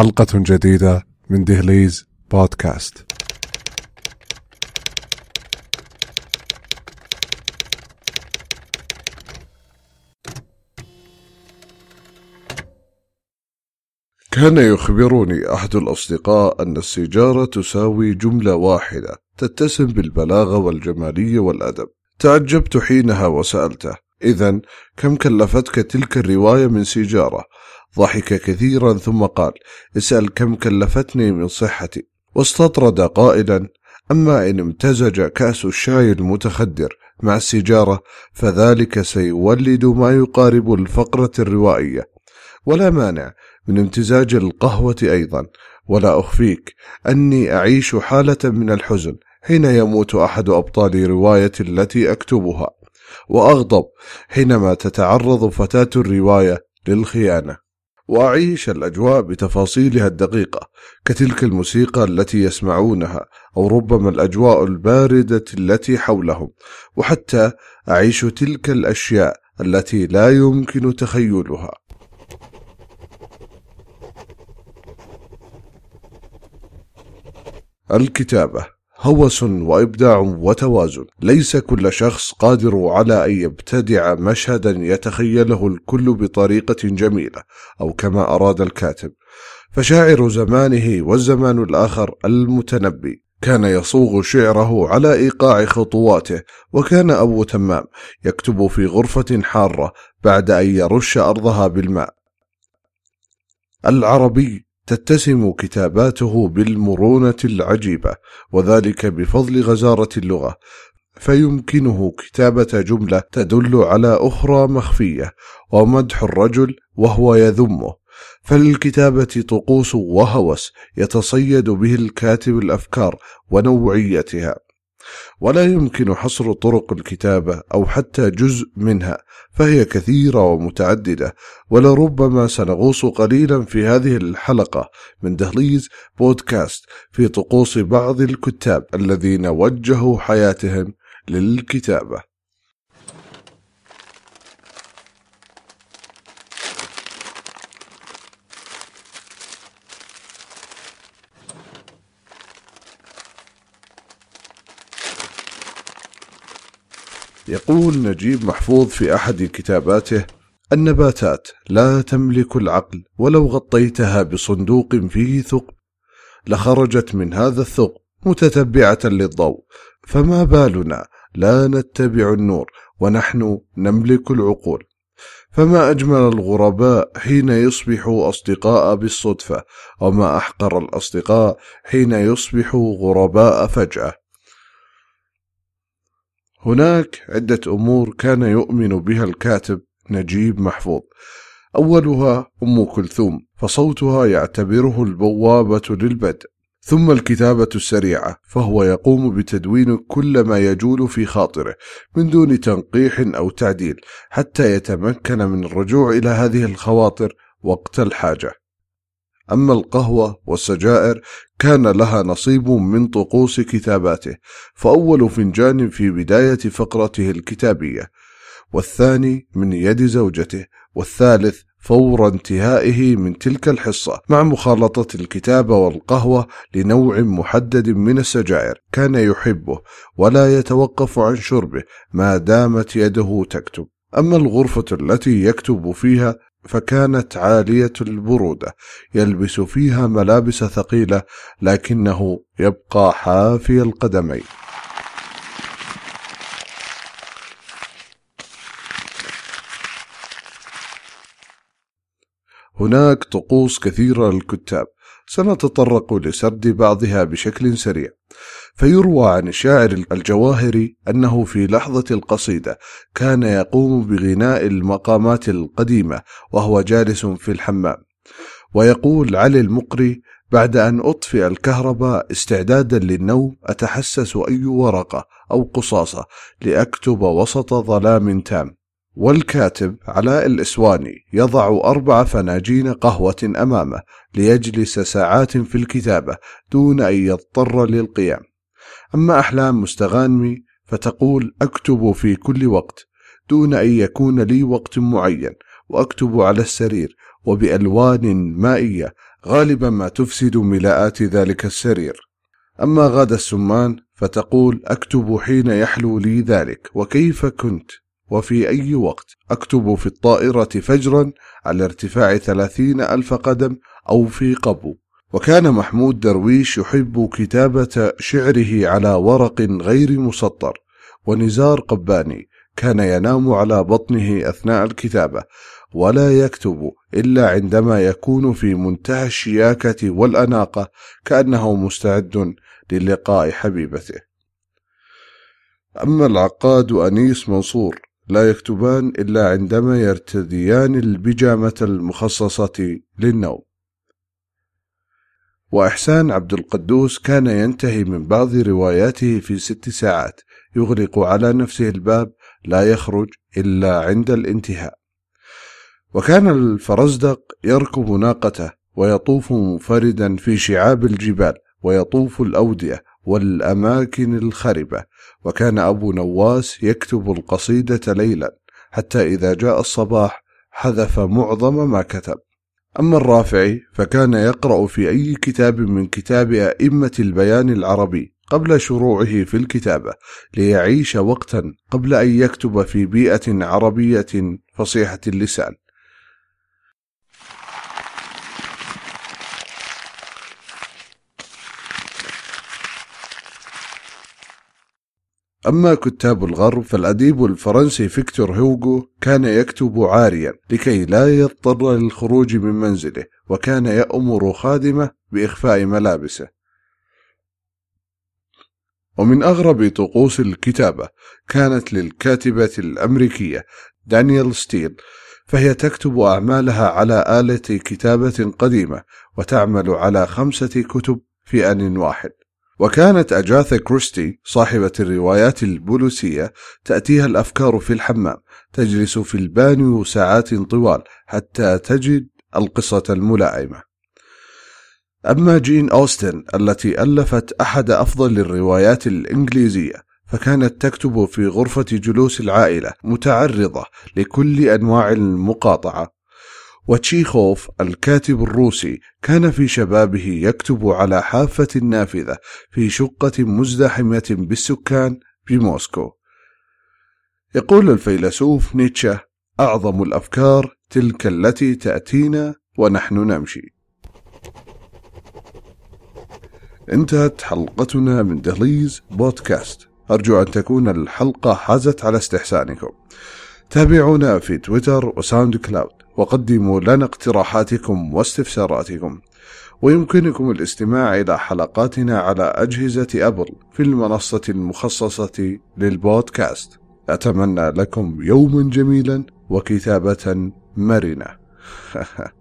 حلقة جديدة من دهليز بودكاست. كان يخبرني أحد الأصدقاء أن السيجارة تساوي جملة واحدة تتسم بالبلاغة والجمالية والأدب. تعجبت حينها وسألته: إذا كم كلفتك تلك الرواية من سيجارة؟ ضحك كثيرا ثم قال اسأل كم كلفتني من صحتي واستطرد قائلا أما إن امتزج كأس الشاي المتخدر مع السيجارة فذلك سيولد ما يقارب الفقرة الروائية. ولا مانع من امتزاج القهوة أيضا. ولا أخفيك أني أعيش حالة من الحزن حين يموت أحد أبطال رواية التي أكتبها. وأغضب حينما تتعرض فتاة الرواية للخيانة. وأعيش الأجواء بتفاصيلها الدقيقة كتلك الموسيقى التي يسمعونها أو ربما الأجواء الباردة التي حولهم. وحتى أعيش تلك الأشياء التي لا يمكن تخيلها. الكتابة هوس وإبداع وتوازن. ليس كل شخص قادر على أن يبتدع مشهدا يتخيله الكل بطريقة جميلة أو كما أراد الكاتب. فشاعر زمانه والزمان الآخر المتنبي. كان يصوغ شعره على إيقاع خطواته وكان أبو تمام يكتب في غرفة حارة بعد أن يرش أرضها بالماء. العربي تتسم كتاباته بالمرونة العجيبة وذلك بفضل غزارة اللغة. فيمكنه كتابة جملة تدل على أخرى مخفية ومدح الرجل وهو يذمه. فللكتابة طقوس وهوس يتصيد به الكاتب الأفكار ونوعيتها. ولا يمكن حصر طرق الكتابة أو حتى جزء منها فهي كثيرة ومتعددة ولربما سنغوص قليلا في هذه الحلقة من دهليز بودكاست في طقوس بعض الكتاب الذين وجهوا حياتهم للكتابة. يقول نجيب محفوظ في أحد كتاباته النباتات لا تملك العقل ولو غطيتها بصندوق فيه ثقب. لخرجت من هذا الثقب متتبعة للضوء فما بالنا؟ لا نتبع النور ونحن نملك العقول. فما أجمل الغرباء حين يصبحوا أصدقاء بالصدفة وما أحقر الأصدقاء حين يصبحوا غرباء فجأة؟ هناك عدة أمور كان يؤمن بها الكاتب نجيب محفوظ. أولها أم كلثوم فصوتها يعتبره البوابة للبدء. ثم الكتابة السريعة فهو يقوم بتدوين كل ما يجول في خاطره من دون تنقيح أو تعديل حتى يتمكن من الرجوع إلى هذه الخواطر وقت الحاجة. أما القهوة والسجائر كان لها نصيب من طقوس كتاباته فأول فنجان في بداية فقرته الكتابية والثاني من يد زوجته والثالث فور انتهائه من تلك الحصة. مع مخالطة الكتابة والقهوة لنوع محدد من السجائر كان يحبه ولا يتوقف عن شربه ما دامت يده تكتب. أما الغرفة التي يكتب فيها فكانت عالية البرودة يلبس فيها ملابس ثقيلة لكنه يبقى حافي القدمين. هناك طقوس كثيرة للكتاب سنتطرق لسرد بعضها بشكل سريع. فيروى عن الشاعر الجواهري أنه في لحظة القصيدة كان يقوم بغناء المقامات القديمة وهو جالس في الحمام. ويقول علي المقري بعد أن أطفئ الكهرباء استعدادا للنوم أتحسس أي ورقة أو قصاصة لأكتب وسط ظلام تام. والكاتب علاء الإسواني يضع أربع فناجين قهوة أمامه ليجلس ساعات في الكتابة دون أن يضطر للقيام. أما أحلام مستغانمي فتقول أكتب في كل وقت دون أن يكون لي وقت معين وأكتب على السرير وبألوان مائية غالبا ما تفسد ملاءات ذلك السرير. أما غادة السمان فتقول أكتب حين يحلو لي ذلك وكيف كنت؟ وفي أي وقت. أكتب في الطائرة فجرا على ارتفاع ثلاثين ألف قدم أو في قبو. وكان محمود درويش يحب كتابة شعره على ورق غير مسطر. ونزار قباني كان ينام على بطنه أثناء الكتابة. ولا يكتب إلا عندما يكون في منتهى الشياكة والأناقة كأنه مستعد للقاء حبيبته. أما العقاد أنيس منصور لا يكتبان إلا عندما يرتديان البيجامة المخصصة للنوم. وإحسان عبد القدوس كان ينتهي من بعض رواياته في ست ساعات يغلق على نفسه الباب لا يخرج إلا عند الانتهاء. وكان الفرزدق يركب ناقته ويطوف منفردا في شعاب الجبال ويطوف الأودية والأماكن الخربة وكان أبو نواس يكتب القصيدة ليلا حتى إذا جاء الصباح حذف معظم ما كتب. أما الرافعي فكان يقرأ في أي كتاب من كتاب أئمة البيان العربي قبل شروعه في الكتابة ليعيش وقتا قبل أن يكتب في بيئة عربية فصيحة اللسان. أما كتاب الغرب فالأديب الفرنسي فيكتور هوغو كان يكتب عاريا لكي لا يضطر للخروج من منزله وكان يأمر خادمه بإخفاء ملابسه. ومن أغرب طقوس الكتابة كانت للكاتبة الأمريكية دانيال ستيل فهي تكتب أعمالها على آلة كتابة قديمة وتعمل على خمسة كتب في آن واحد. وكانت أجاثا كريستي صاحبة الروايات البوليسية تأتيها الأفكار في الحمام تجلس في البانيو ساعات طوال حتى تجد القصة الملائمة. أما جين أوستن التي ألفت أحد أفضل الروايات الإنجليزية فكانت تكتب في غرفة جلوس العائلة متعرضة لكل أنواع المقاطعة وتشيخوف الكاتب الروسي كان في شبابه يكتب على حافة نافذة في شقة مزدحمة بالسكان بموسكو يقول الفيلسوف نيتشه أعظم الأفكار تلك التي تأتينا ونحن نمشي. انتهت حلقتنا من دهليز بودكاست. أرجو أن تكون الحلقة حازت على استحسانكم. تابعونا في تويتر وساوند كلاود. وقدموا لنا اقتراحاتكم واستفساراتكم. ويمكنكم الاستماع إلى حلقاتنا على أجهزة أبل في المنصة المخصصة للبودكاست. أتمنى لكم يوما جميلا وكتابة مرنة.